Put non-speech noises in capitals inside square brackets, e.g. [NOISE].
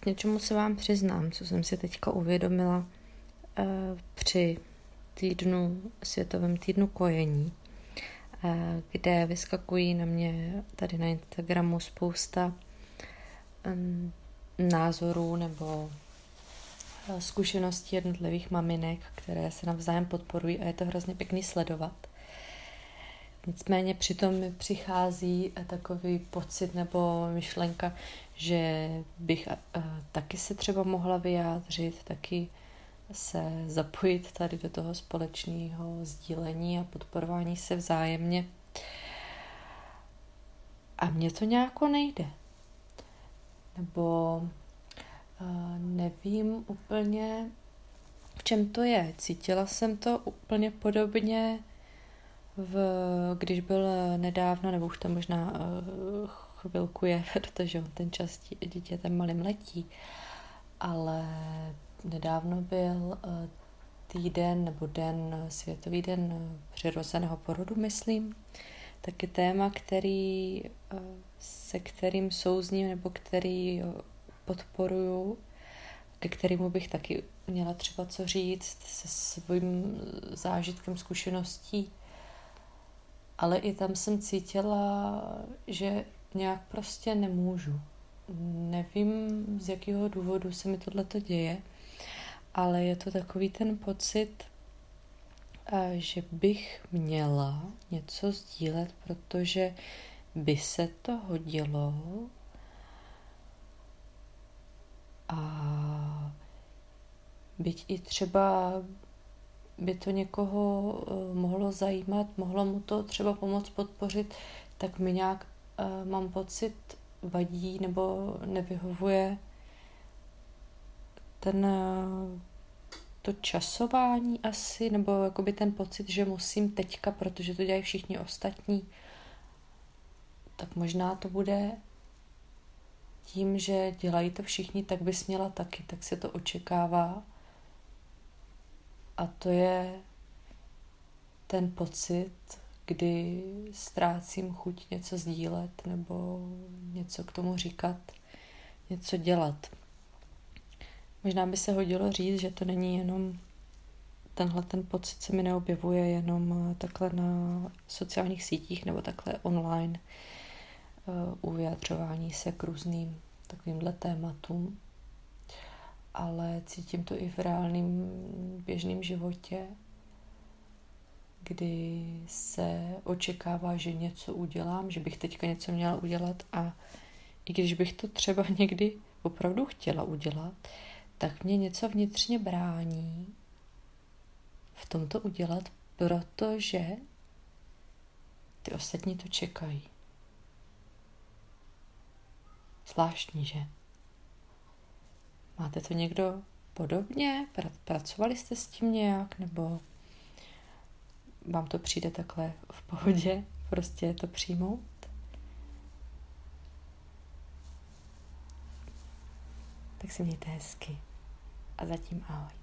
k něčemu se vám přiznám, co jsem si teďka uvědomila uh, při týdnu, světovém týdnu kojení, uh, kde vyskakují na mě tady na Instagramu spousta um, názorů nebo zkušeností jednotlivých maminek, které se navzájem podporují a je to hrozně pěkný sledovat. Nicméně přitom mi přichází takový pocit nebo myšlenka, že bych taky se třeba mohla vyjádřit, taky se zapojit tady do toho společného sdílení a podporování se vzájemně. A mně to nějako nejde. Nebo nevím úplně, v čem to je. Cítila jsem to úplně podobně, v, když byl nedávno, nebo už to možná uh, chvilku je, [LAUGHS] protože ten čas ten malým letí, ale nedávno byl uh, týden nebo den, světový den přirozeného porodu, myslím. Taky téma, který, se kterým souzním nebo který podporuju, ke kterému bych taky měla třeba co říct se svým zážitkem, zkušeností. Ale i tam jsem cítila, že nějak prostě nemůžu. Nevím, z jakého důvodu se mi tohleto děje, ale je to takový ten pocit, že bych měla něco sdílet, protože by se to hodilo, a byť i třeba by to někoho uh, mohlo zajímat, mohlo mu to třeba pomoct podpořit, tak mi nějak uh, mám pocit vadí nebo nevyhovuje ten uh, to časování asi, nebo jakoby ten pocit, že musím teďka, protože to dělají všichni ostatní, tak možná to bude tím, že dělají to všichni, tak bys měla taky, tak se to očekává. A to je ten pocit, kdy ztrácím chuť něco sdílet nebo něco k tomu říkat, něco dělat. Možná by se hodilo říct, že to není jenom tenhle ten pocit se mi neobjevuje jenom takhle na sociálních sítích nebo takhle online, Eh, u vyjadřování se k různým takovýmhle tématům, ale cítím to i v reálném běžném životě, kdy se očekává, že něco udělám, že bych teďka něco měla udělat a i když bych to třeba [LAUGHS] někdy opravdu chtěla udělat, tak mě něco vnitřně brání v tomto udělat, protože ty ostatní to čekají. Zvláštní, že? Máte to někdo podobně? Pracovali jste s tím nějak? Nebo vám to přijde takhle v pohodě? Prostě to přijmout? Tak si mějte hezky. A zatím ahoj.